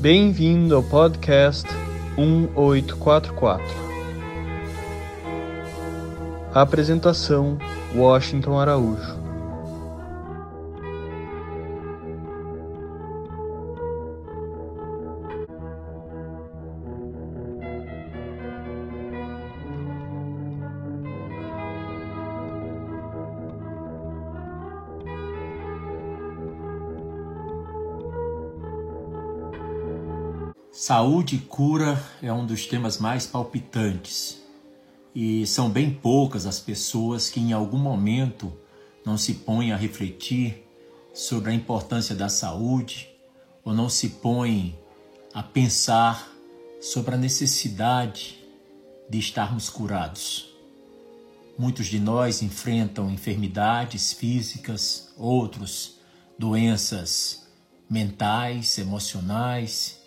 Bem-vindo ao podcast 1844. Apresentação: Washington Araújo. Saúde e cura é um dos temas mais palpitantes e são bem poucas as pessoas que em algum momento não se põem a refletir sobre a importância da saúde ou não se põem a pensar sobre a necessidade de estarmos curados. Muitos de nós enfrentam enfermidades físicas, outros doenças mentais, emocionais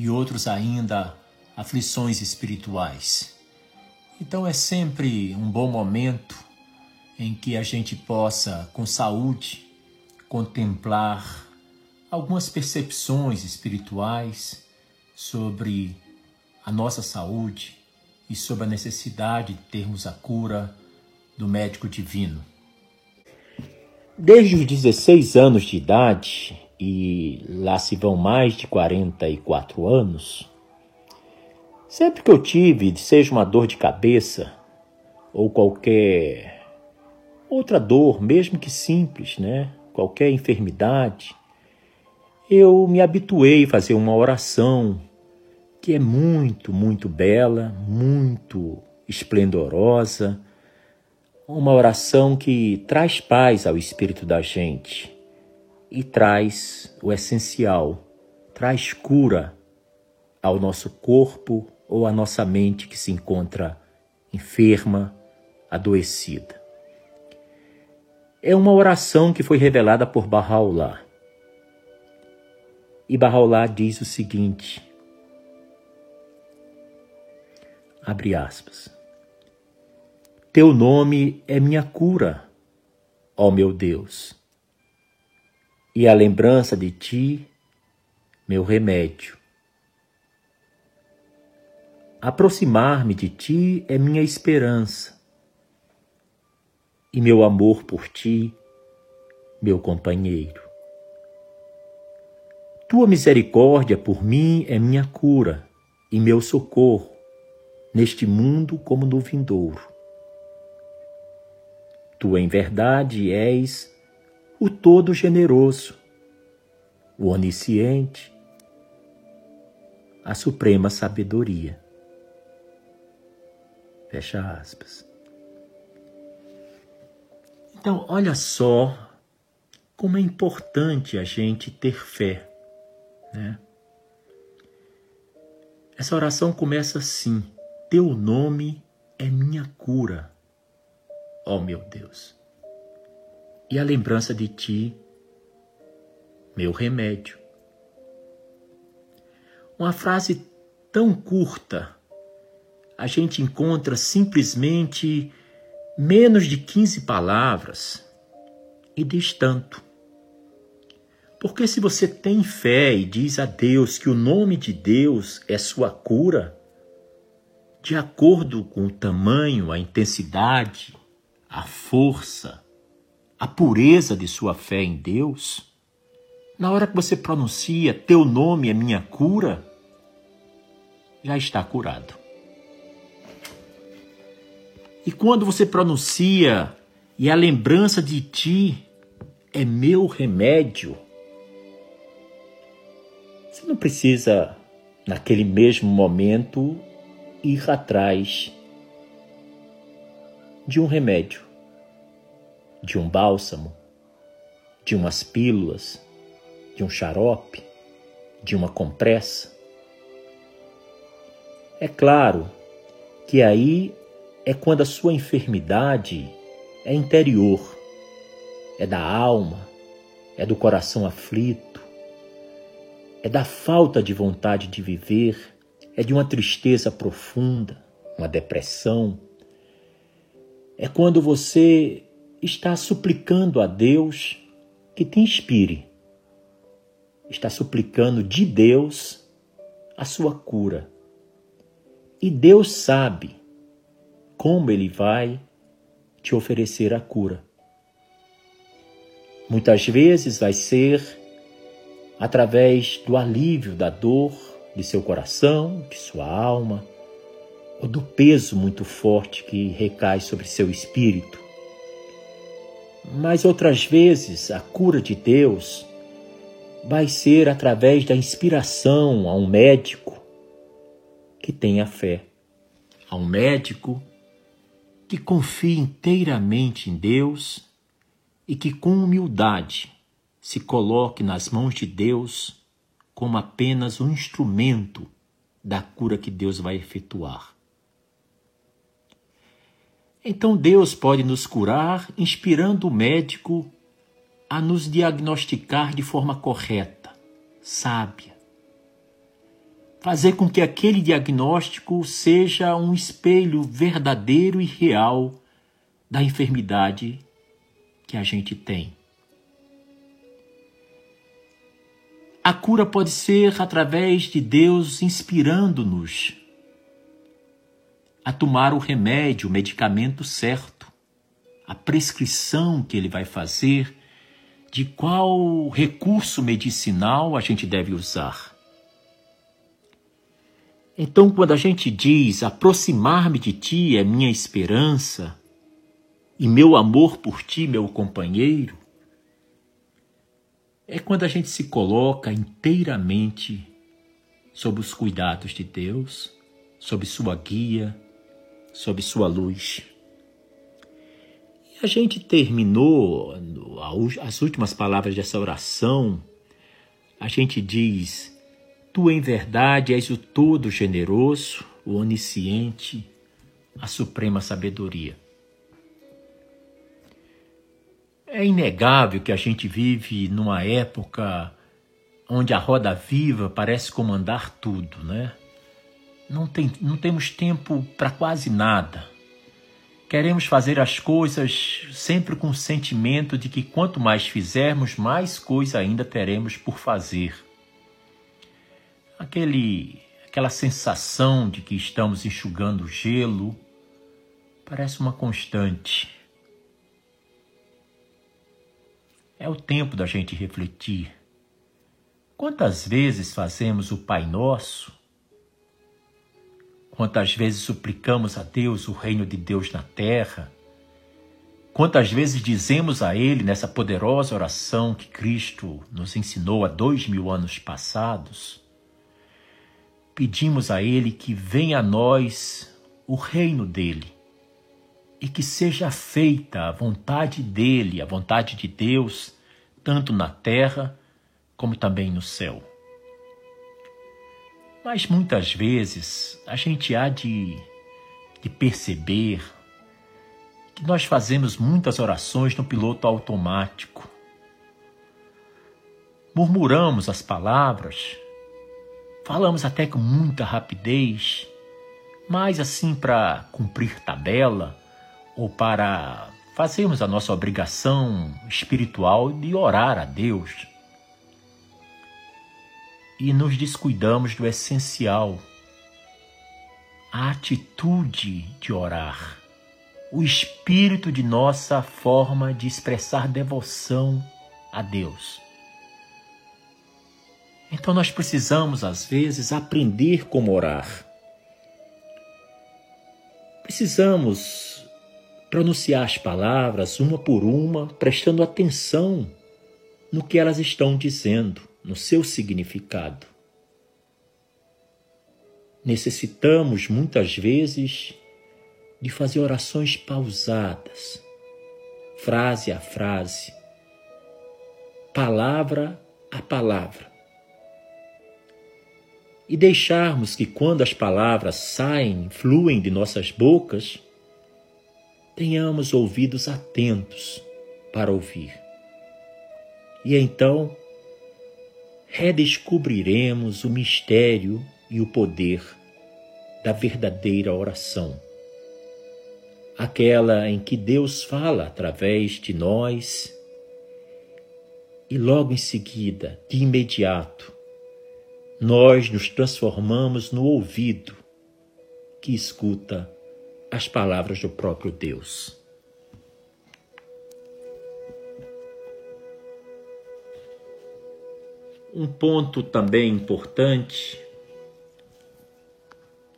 e outros ainda aflições espirituais. Então é sempre um bom momento em que a gente possa, com saúde, contemplar algumas percepções espirituais sobre a nossa saúde e sobre a necessidade de termos a cura do médico divino. Desde os 16 anos de idade, e lá se vão mais de 44 anos, sempre que eu tive, seja uma dor de cabeça ou qualquer outra dor, mesmo que simples, né? Qualquer enfermidade, eu me habituei a fazer uma oração que é muito, muito bela, muito esplendorosa, uma oração que traz paz ao espírito da gente e traz o essencial, traz cura ao nosso corpo ou à nossa mente que se encontra enferma, adoecida. É uma oração que foi revelada por Bahá'u'lláh. E Bahá'u'lláh diz o seguinte: abre aspas. Teu nome é minha cura, ó meu Deus e a lembrança de ti, meu remédio. Aproximar-me de ti é minha esperança, e meu amor por ti, meu companheiro. Tua misericórdia por mim é minha cura e meu socorro, neste mundo como no vindouro. Tu, em verdade, és o todo generoso, o onisciente, a suprema sabedoria. Fecha aspas. Então, olha só como é importante a gente ter fé, né? Essa oração começa assim: Teu nome é minha cura, ó meu Deus e a lembrança de ti, meu remédio. Uma frase tão curta, a gente encontra simplesmente menos de 15 palavras e diz tanto. Porque se você tem fé e diz a Deus que o nome de Deus é sua cura, de acordo com o tamanho, a intensidade, a força, a pureza de sua fé em Deus, na hora que você pronuncia teu nome é minha cura, já está curado. E quando você pronuncia e a lembrança de ti é meu remédio, você não precisa, naquele mesmo momento, ir atrás de um remédio de um bálsamo, de umas pílulas, de um xarope, de uma compressa. É claro que aí é quando a sua enfermidade é interior, é da alma, é do coração aflito, é da falta de vontade de viver, é de uma tristeza profunda, uma depressão. É quando você está suplicando a Deus que te inspire. Está suplicando de Deus a sua cura. E Deus sabe como Ele vai te oferecer a cura. Muitas vezes vai ser através do alívio da dor de seu coração, de sua alma, ou do peso muito forte que recai sobre seu espírito. Mas outras vezes a cura de Deus vai ser através da inspiração a um médico que tenha fé, a um médico que confie inteiramente em Deus e que com humildade se coloque nas mãos de Deus como apenas um instrumento da cura que Deus vai efetuar. Então Deus pode nos curar inspirando o médico a nos diagnosticar de forma correta, sábia. Fazer com que aquele diagnóstico seja um espelho verdadeiro e real da enfermidade que a gente tem. A cura pode ser através de Deus inspirando-nos a tomar o remédio, o medicamento certo, a prescrição que ele vai fazer, de qual recurso medicinal a gente deve usar. Então, quando a gente diz aproximar-me de ti é minha esperança e meu amor por ti, meu companheiro, é quando a gente se coloca inteiramente sob os cuidados de Deus, sob sua guia, sob sua luz. E a gente terminou as últimas palavras dessa oração. A gente diz: Tu em verdade és o todo generoso, o onisciente, a suprema sabedoria. É inegável que a gente vive numa época onde a roda viva parece comandar tudo, né? Não, tem, não temos tempo para quase nada. Queremos fazer as coisas sempre com o sentimento de que quanto mais fizermos, mais coisa ainda teremos por fazer. Aquele, aquela sensação de que estamos enxugando gelo parece uma constante. É o tempo da gente refletir. Quantas vezes fazemos o Pai Nosso? Quantas vezes suplicamos a Deus o reino de Deus na terra? Quantas vezes dizemos a Ele nessa poderosa oração que Cristo nos ensinou há dois mil anos passados? Pedimos a Ele que venha a nós o reino dele e que seja feita a vontade dele, a vontade de Deus, tanto na terra como também no céu. Mas muitas vezes a gente há de, de perceber que nós fazemos muitas orações no piloto automático. Murmuramos as palavras, falamos até com muita rapidez, mas assim para cumprir tabela ou para fazermos a nossa obrigação espiritual de orar a Deus. E nos descuidamos do essencial, a atitude de orar, o espírito de nossa forma de expressar devoção a Deus. Então nós precisamos, às vezes, aprender como orar. Precisamos pronunciar as palavras uma por uma, prestando atenção no que elas estão dizendo, no seu significado. Necessitamos muitas vezes de fazer orações pausadas, frase a frase, palavra a palavra. E deixarmos que quando as palavras saem, fluem de nossas bocas, tenhamos ouvidos atentos para ouvir. E então redescobriremos o mistério e o poder da verdadeira oração. Aquela em que Deus fala através de nós e logo em seguida, de imediato, nós nos transformamos no ouvido que escuta as palavras do próprio Deus. Um ponto também importante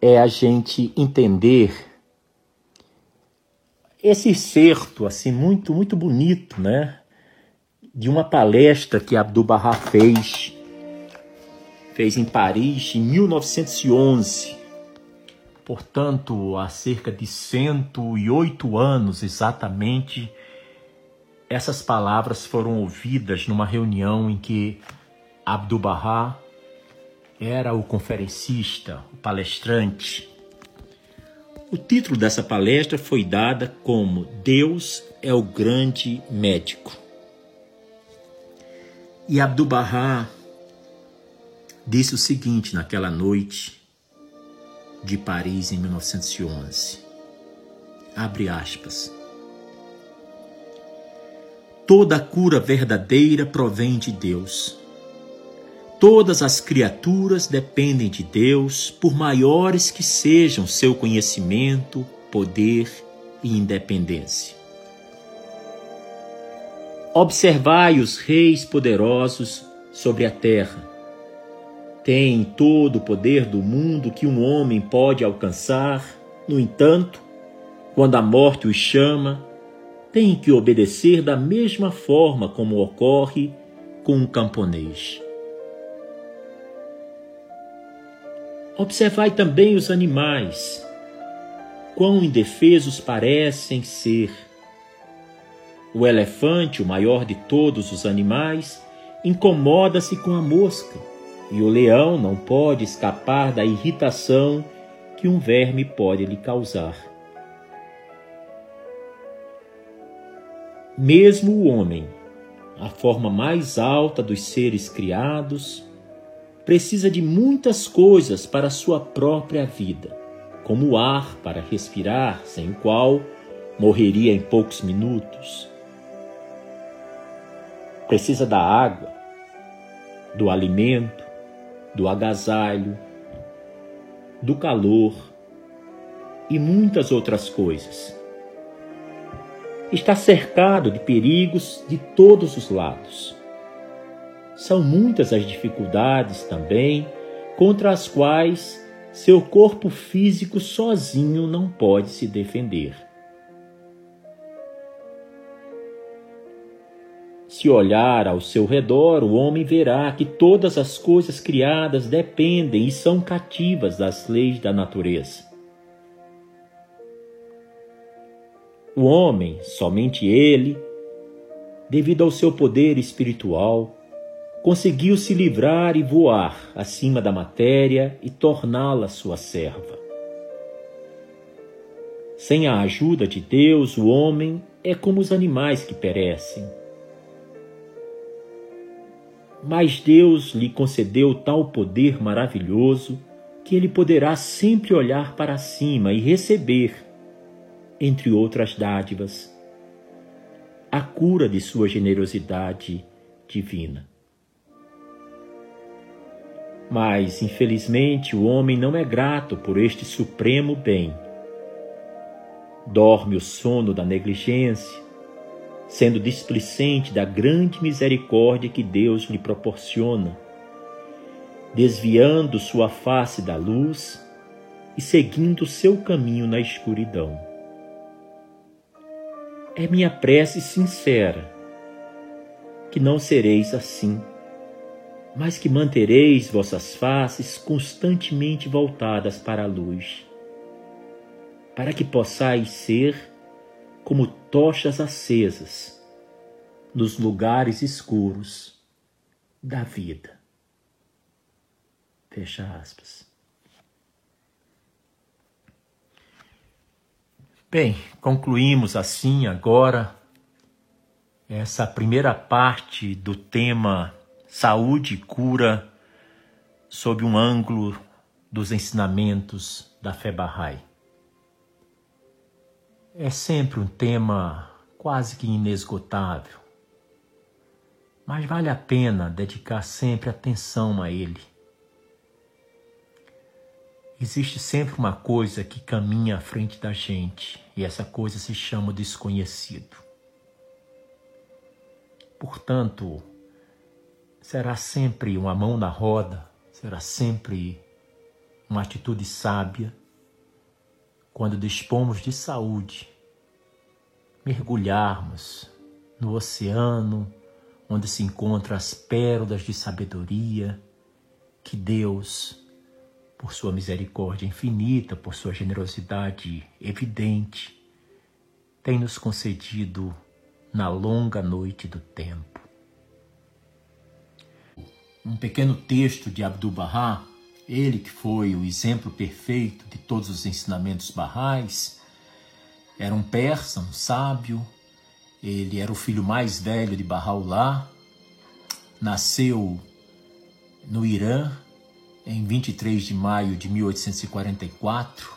é a gente entender esse certo assim muito muito bonito, né, de uma palestra que Abdu'l-Bahá fez fez em Paris em 1911 Portanto, há cerca de 108 anos exatamente, essas palavras foram ouvidas numa reunião em que Abdu'l-Bahá era o conferencista, o palestrante. O título dessa palestra foi dada como Deus é o grande médico. E Abdu'l-Bahá disse o seguinte naquela noite: de Paris em 1911. Abre aspas. Toda cura verdadeira provém de Deus. Todas as criaturas dependem de Deus, por maiores que sejam seu conhecimento, poder e independência. Observai os reis poderosos sobre a terra tem todo o poder do mundo que um homem pode alcançar. No entanto, quando a morte os chama, tem que obedecer da mesma forma como ocorre com um camponês. Observai também os animais, quão indefesos parecem ser. O elefante, o maior de todos os animais, incomoda-se com a mosca e o leão não pode escapar da irritação que um verme pode lhe causar. Mesmo o homem, a forma mais alta dos seres criados, precisa de muitas coisas para sua própria vida, como o ar para respirar, sem o qual morreria em poucos minutos. Precisa da água, do alimento, do agasalho, do calor e muitas outras coisas. Está cercado de perigos de todos os lados. São muitas as dificuldades também contra as quais seu corpo físico sozinho não pode se defender. Se olhar ao seu redor, o homem verá que todas as coisas criadas dependem e são cativas das leis da natureza. O homem, somente ele, devido ao seu poder espiritual, conseguiu se livrar e voar acima da matéria e torná-la sua serva. Sem a ajuda de Deus, o homem é como os animais que perecem mas Deus lhe concedeu tal poder maravilhoso que ele poderá sempre olhar para cima e receber, entre outras dádivas, a cura de sua generosidade divina. Mas, infelizmente, o homem não é grato por este supremo bem. Dorme o sono da negligência, sendo displicente da grande misericórdia que Deus lhe proporciona, desviando sua face da luz e seguindo seu caminho na escuridão. É minha prece sincera que não sereis assim, mas que mantereis vossas faces constantemente voltadas para a luz, para que possais ser como tochas acesas nos lugares escuros da vida. Fecha aspas. Bem, concluímos assim agora essa primeira parte do tema saúde e cura sob um ângulo dos ensinamentos da fé Bahá'í é sempre um tema quase que inesgotável, mas vale a pena dedicar sempre atenção a ele, existe sempre uma coisa que caminha à frente da gente e essa coisa se chama desconhecido. Portanto, será sempre uma mão na roda, será sempre uma atitude sábia quando dispomos de saúde, mergulharmos no oceano onde se encontram as pérolas de sabedoria que Deus, por sua misericórdia infinita, por sua generosidade evidente, tem nos concedido na longa noite do tempo. Um pequeno texto de Abdu'l-Bahá, ele que foi o exemplo perfeito de todos os ensinamentos barrais, era um persa, um sábio, ele era o filho mais velho de Bahá'u'lláh, nasceu no Irã em 23 de maio de 1844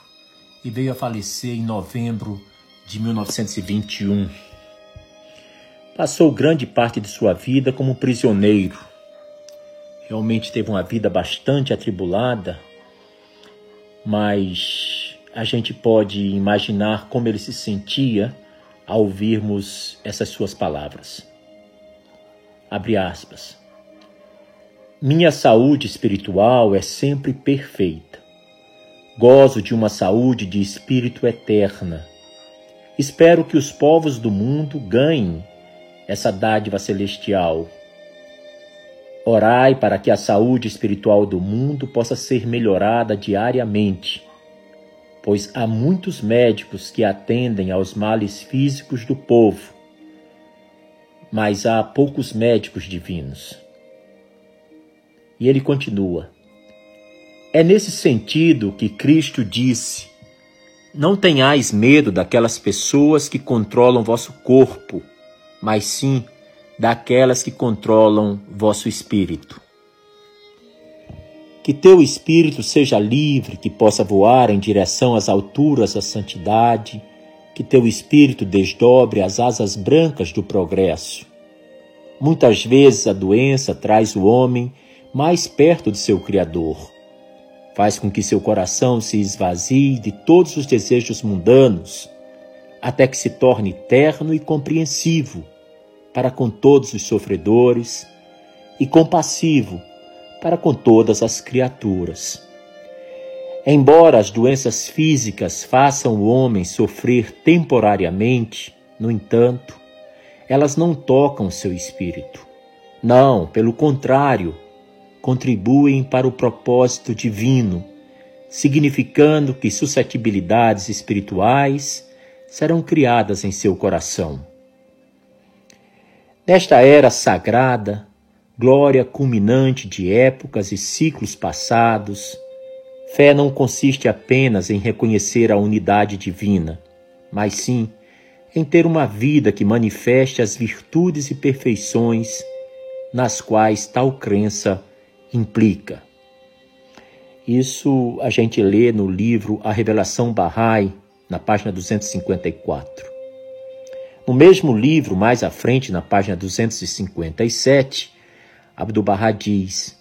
e veio a falecer em novembro de 1921. Passou grande parte de sua vida como prisioneiro. Realmente teve uma vida bastante atribulada, mas a gente pode imaginar como ele se sentia ao ouvirmos essas suas palavras. Abre aspas. Minha saúde espiritual é sempre perfeita. Gozo de uma saúde de espírito eterna. Espero que os povos do mundo ganhem essa dádiva celestial. Orai para que a saúde espiritual do mundo possa ser melhorada diariamente pois há muitos médicos que atendem aos males físicos do povo, mas há poucos médicos divinos. E ele continua: É nesse sentido que Cristo disse: Não tenhais medo daquelas pessoas que controlam vosso corpo, mas sim daquelas que controlam vosso espírito. Que teu espírito seja livre, que possa voar em direção às alturas da santidade, que teu espírito desdobre as asas brancas do progresso. Muitas vezes a doença traz o homem mais perto de seu Criador. Faz com que seu coração se esvazie de todos os desejos mundanos, até que se torne terno e compreensivo para com todos os sofredores e compassivo para com todas as criaturas. Embora as doenças físicas façam o homem sofrer temporariamente, no entanto, elas não tocam seu espírito. Não, pelo contrário, contribuem para o propósito divino, significando que suscetibilidades espirituais serão criadas em seu coração. Nesta era sagrada, glória culminante de épocas e ciclos passados. Fé não consiste apenas em reconhecer a unidade divina, mas sim em ter uma vida que manifeste as virtudes e perfeições nas quais tal crença implica. Isso a gente lê no livro A Revelação Bahá'í, na página 254. No mesmo livro, mais à frente, na página 257, Abdu'l-Bahá diz: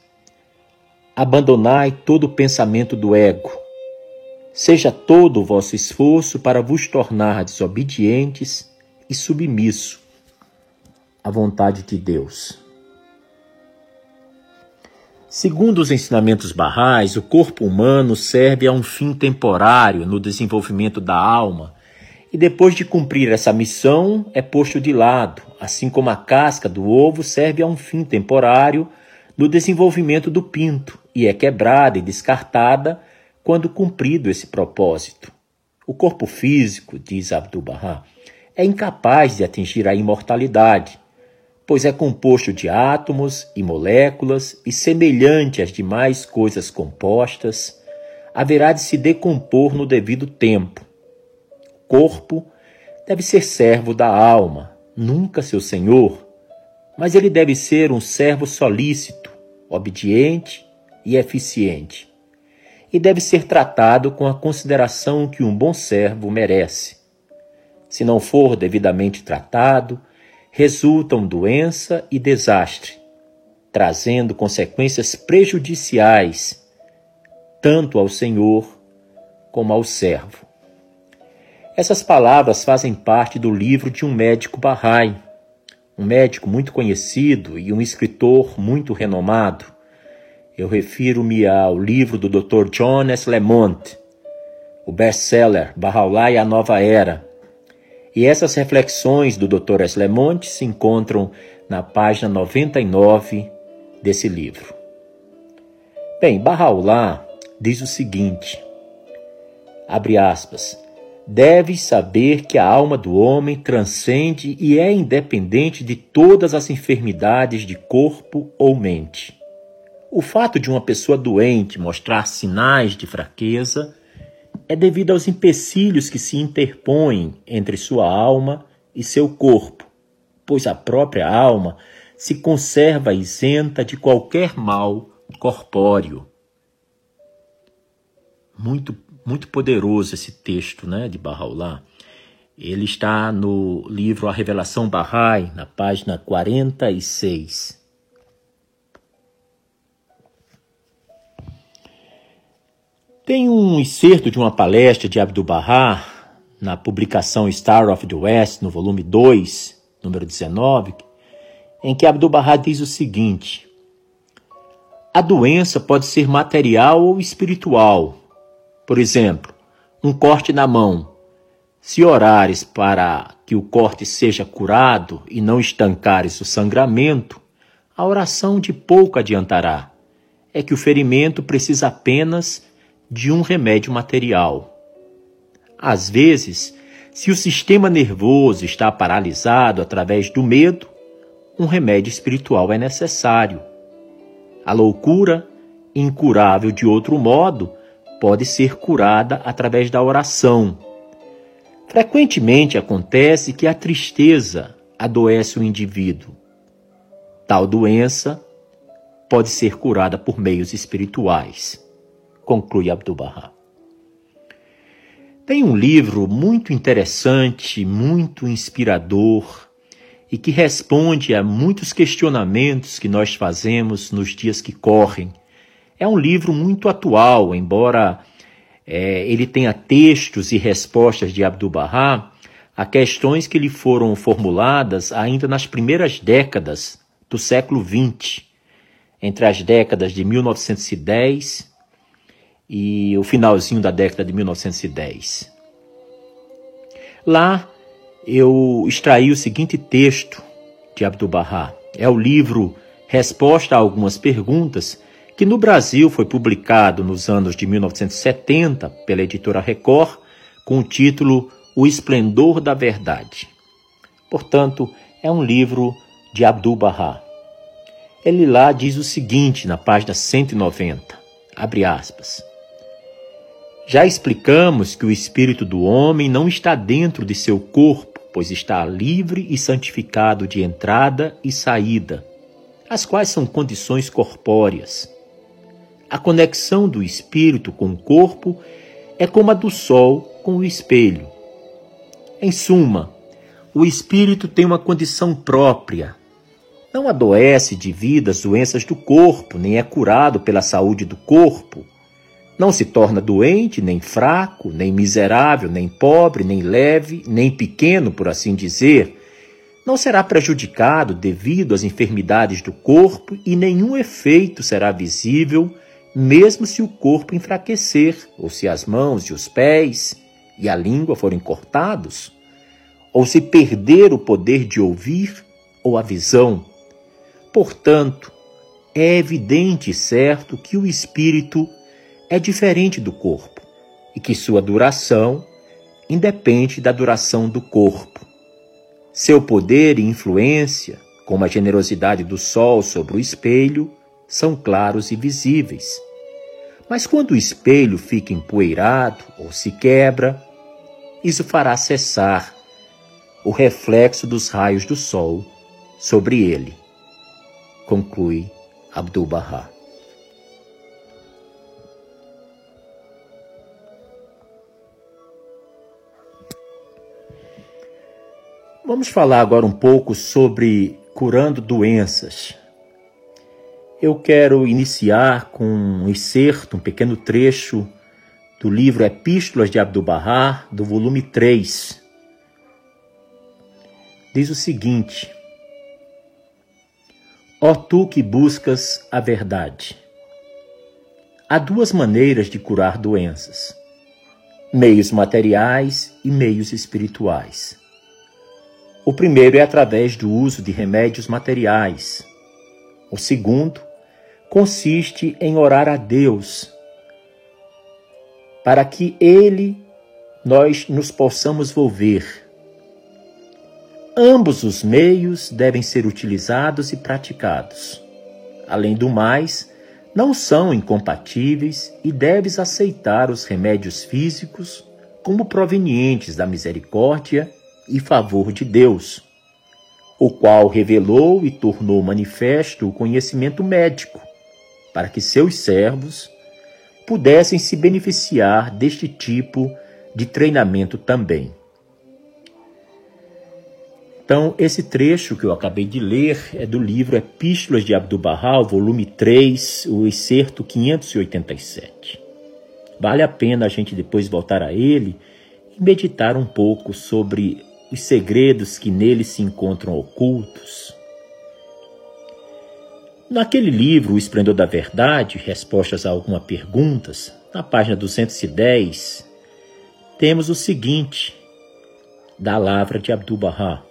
Abandonai todo o pensamento do ego. Seja todo o vosso esforço para vos tornar desobedientes e submisso à vontade de Deus. Segundo os ensinamentos barrais, o corpo humano serve a um fim temporário no desenvolvimento da alma e depois de cumprir essa missão é posto de lado, assim como a casca do ovo serve a um fim temporário no desenvolvimento do pinto e é quebrada e descartada quando cumprido esse propósito. O corpo físico, diz Abdu'l-Bahá, é incapaz de atingir a imortalidade, pois é composto de átomos e moléculas e semelhante às demais coisas compostas, haverá de se decompor no devido tempo corpo deve ser servo da alma, nunca seu senhor, mas ele deve ser um servo solícito, obediente e eficiente. E deve ser tratado com a consideração que um bom servo merece. Se não for devidamente tratado, resultam doença e desastre, trazendo consequências prejudiciais tanto ao Senhor como ao servo. Essas palavras fazem parte do livro de um médico Bahá'í, um médico muito conhecido e um escritor muito renomado. Eu refiro-me ao livro do Dr. John S. Lemont, o best-seller Bahá'u'lláh e a Nova Era. E essas reflexões do Dr. S. Lemont se encontram na página 99 desse livro. Bem, Bahá'u'lláh diz o seguinte, abre aspas, Deves saber que a alma do homem transcende e é independente de todas as enfermidades de corpo ou mente. O fato de uma pessoa doente mostrar sinais de fraqueza é devido aos empecilhos que se interpõem entre sua alma e seu corpo, pois a própria alma se conserva isenta de qualquer mal corpóreo. Muito muito poderoso esse texto né, de Bahá'u'lláh. Ele está no livro A Revelação Bahá'í, na página 46. Tem um excerto de uma palestra de Abdu'l-Bahá na publicação Star of the West, no volume 2, número 19, em que Abdu'l-Bahá diz o seguinte: A doença pode ser material ou espiritual, por exemplo, um corte na mão. Se orares para que o corte seja curado e não estancares o sangramento, a oração de pouco adiantará. É que o ferimento precisa apenas de um remédio material. Às vezes, se o sistema nervoso está paralisado através do medo, um remédio espiritual é necessário. A loucura, incurável de outro modo, pode ser curada através da oração. Frequentemente acontece que a tristeza adoece o indivíduo. Tal doença pode ser curada por meios espirituais, conclui Abdu'l-Bahá. Tem um livro muito interessante, muito inspirador e que responde a muitos questionamentos que nós fazemos nos dias que correm é um livro muito atual, embora é, ele tenha textos e respostas de Abdu'l-Bahá a questões que lhe foram formuladas ainda nas primeiras décadas do século XX, entre as décadas de 1910 e o finalzinho da década de 1910. Lá eu extraí o seguinte texto de Abdu'l-Bahá. É o livro Resposta a algumas perguntas que no Brasil foi publicado nos anos de 1970 pela editora Record com o título O Esplendor da Verdade. Portanto, é um livro de Abdu'l-Bahá. Ele lá diz o seguinte na página 190, abre aspas. Já explicamos que o espírito do homem não está dentro de seu corpo, pois está livre e santificado de entrada e saída, as quais são condições corpóreas. A conexão do espírito com o corpo é como a do sol com o espelho. Em suma, o espírito tem uma condição própria. Não adoece devido às doenças do corpo, nem é curado pela saúde do corpo. Não se torna doente, nem fraco, nem miserável, nem pobre, nem leve, nem pequeno, por assim dizer. Não será prejudicado devido às enfermidades do corpo e nenhum efeito será visível mesmo se o corpo enfraquecer, ou se as mãos e os pés e a língua forem cortados, ou se perder o poder de ouvir ou a visão. Portanto, é evidente e certo que o espírito é diferente do corpo e que sua duração independe da duração do corpo. Seu poder e influência, como a generosidade do sol sobre o espelho, são claros e visíveis. Mas quando o espelho fica empoeirado ou se quebra, isso fará cessar o reflexo dos raios do sol sobre ele, conclui Abdu'l-Bahá. Vamos falar agora um pouco sobre curando doenças. Eu quero iniciar com um excerto, um pequeno trecho do livro Epístolas de Abdu'l-Bahá, do volume 3. Diz o seguinte: Ó tu que buscas a verdade. Há duas maneiras de curar doenças: meios materiais e meios espirituais. O primeiro é através do uso de remédios materiais. O segundo consiste em orar a Deus para que Ele nós nos possamos volver. Ambos os meios devem ser utilizados e praticados. Além do mais, não são incompatíveis e deves aceitar os remédios físicos como provenientes da misericórdia e favor de Deus, o qual revelou e tornou manifesto o conhecimento médico, para que seus servos pudessem se beneficiar deste tipo de treinamento também. Então, esse trecho que eu acabei de ler é do livro Epístolas de Abdu'l-Bahá, volume 3, o excerto 587. Vale a pena a gente depois voltar a ele e meditar um pouco sobre os segredos que nele se encontram ocultos. Naquele livro, O Esplendor da Verdade, Respostas a Algumas Perguntas, na página 210, temos o seguinte da Lavra de Abdu'l-Bahá.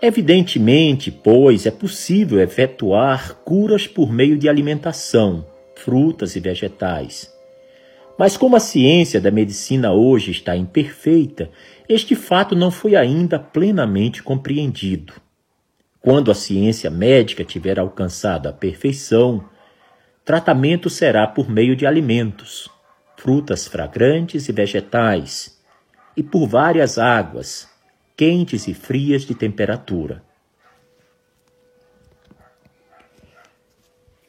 Evidentemente, pois, é possível efetuar curas por meio de alimentação, frutas e vegetais. Mas como a ciência da medicina hoje está imperfeita, este fato não foi ainda plenamente compreendido. Quando a ciência médica tiver alcançado a perfeição, tratamento será por meio de alimentos, frutas fragrantes e vegetais, e por várias águas, quentes e frias de temperatura.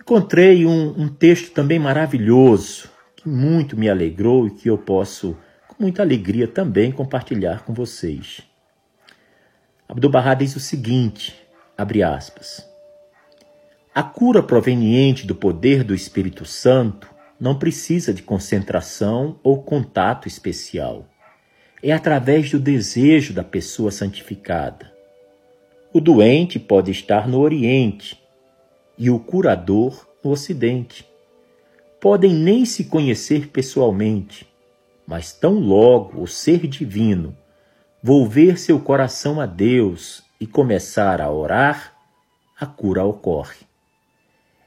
Encontrei um, um, texto também maravilhoso, que muito me alegrou e que eu posso, com muita alegria, também compartilhar com vocês. Abdu'l-Bahá diz o seguinte, abre aspas, A cura proveniente do poder do Espírito Santo não precisa de concentração ou contato especial é através do desejo da pessoa santificada. O doente pode estar no Oriente e o curador no Ocidente. Podem nem se conhecer pessoalmente, mas tão logo o ser divino volver seu coração a Deus e começar a orar, a cura ocorre.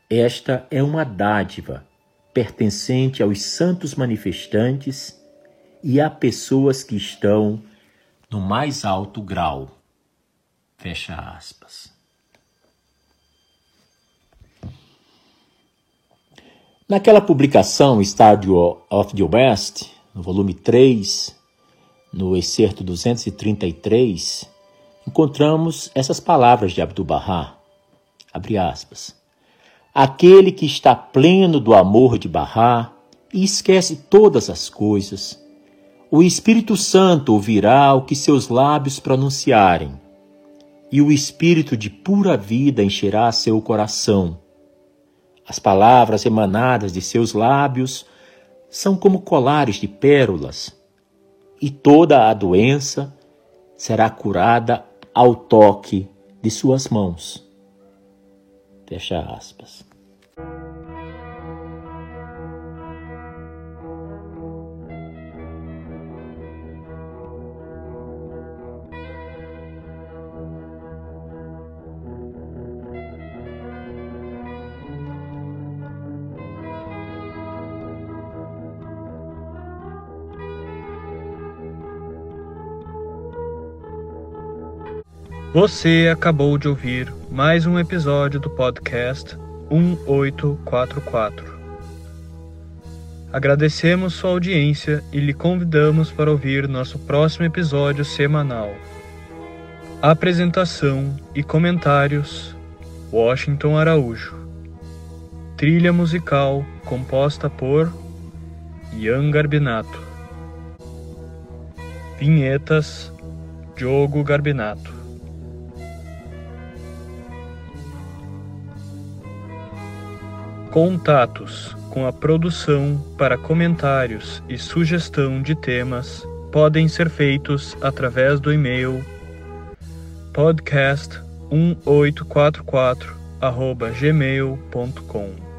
Esta é uma dádiva pertencente aos santos manifestantes e há pessoas que estão no mais alto grau. Fecha aspas. Naquela publicação Stadio of the West, no volume 3, no excerto 233, encontramos essas palavras de Abdu'l-Bahá, abre aspas, Aquele que está pleno do amor de Bahá e esquece todas as coisas, o Espírito Santo ouvirá o que seus lábios pronunciarem, e o Espírito de pura vida encherá seu coração. As palavras emanadas de seus lábios são como colares de pérolas, e toda a doença será curada ao toque de suas mãos. Fecha aspas. Você acabou de ouvir mais um episódio do podcast 1844. Agradecemos sua audiência e lhe convidamos para ouvir nosso próximo episódio semanal. Apresentação e comentários: Washington Araújo. Trilha musical composta por Ian Garbinato. Vinhetas: Diogo Garbinato. Contatos com a produção para comentários e sugestão de temas podem ser feitos através do e-mail podcast1844 gmail.com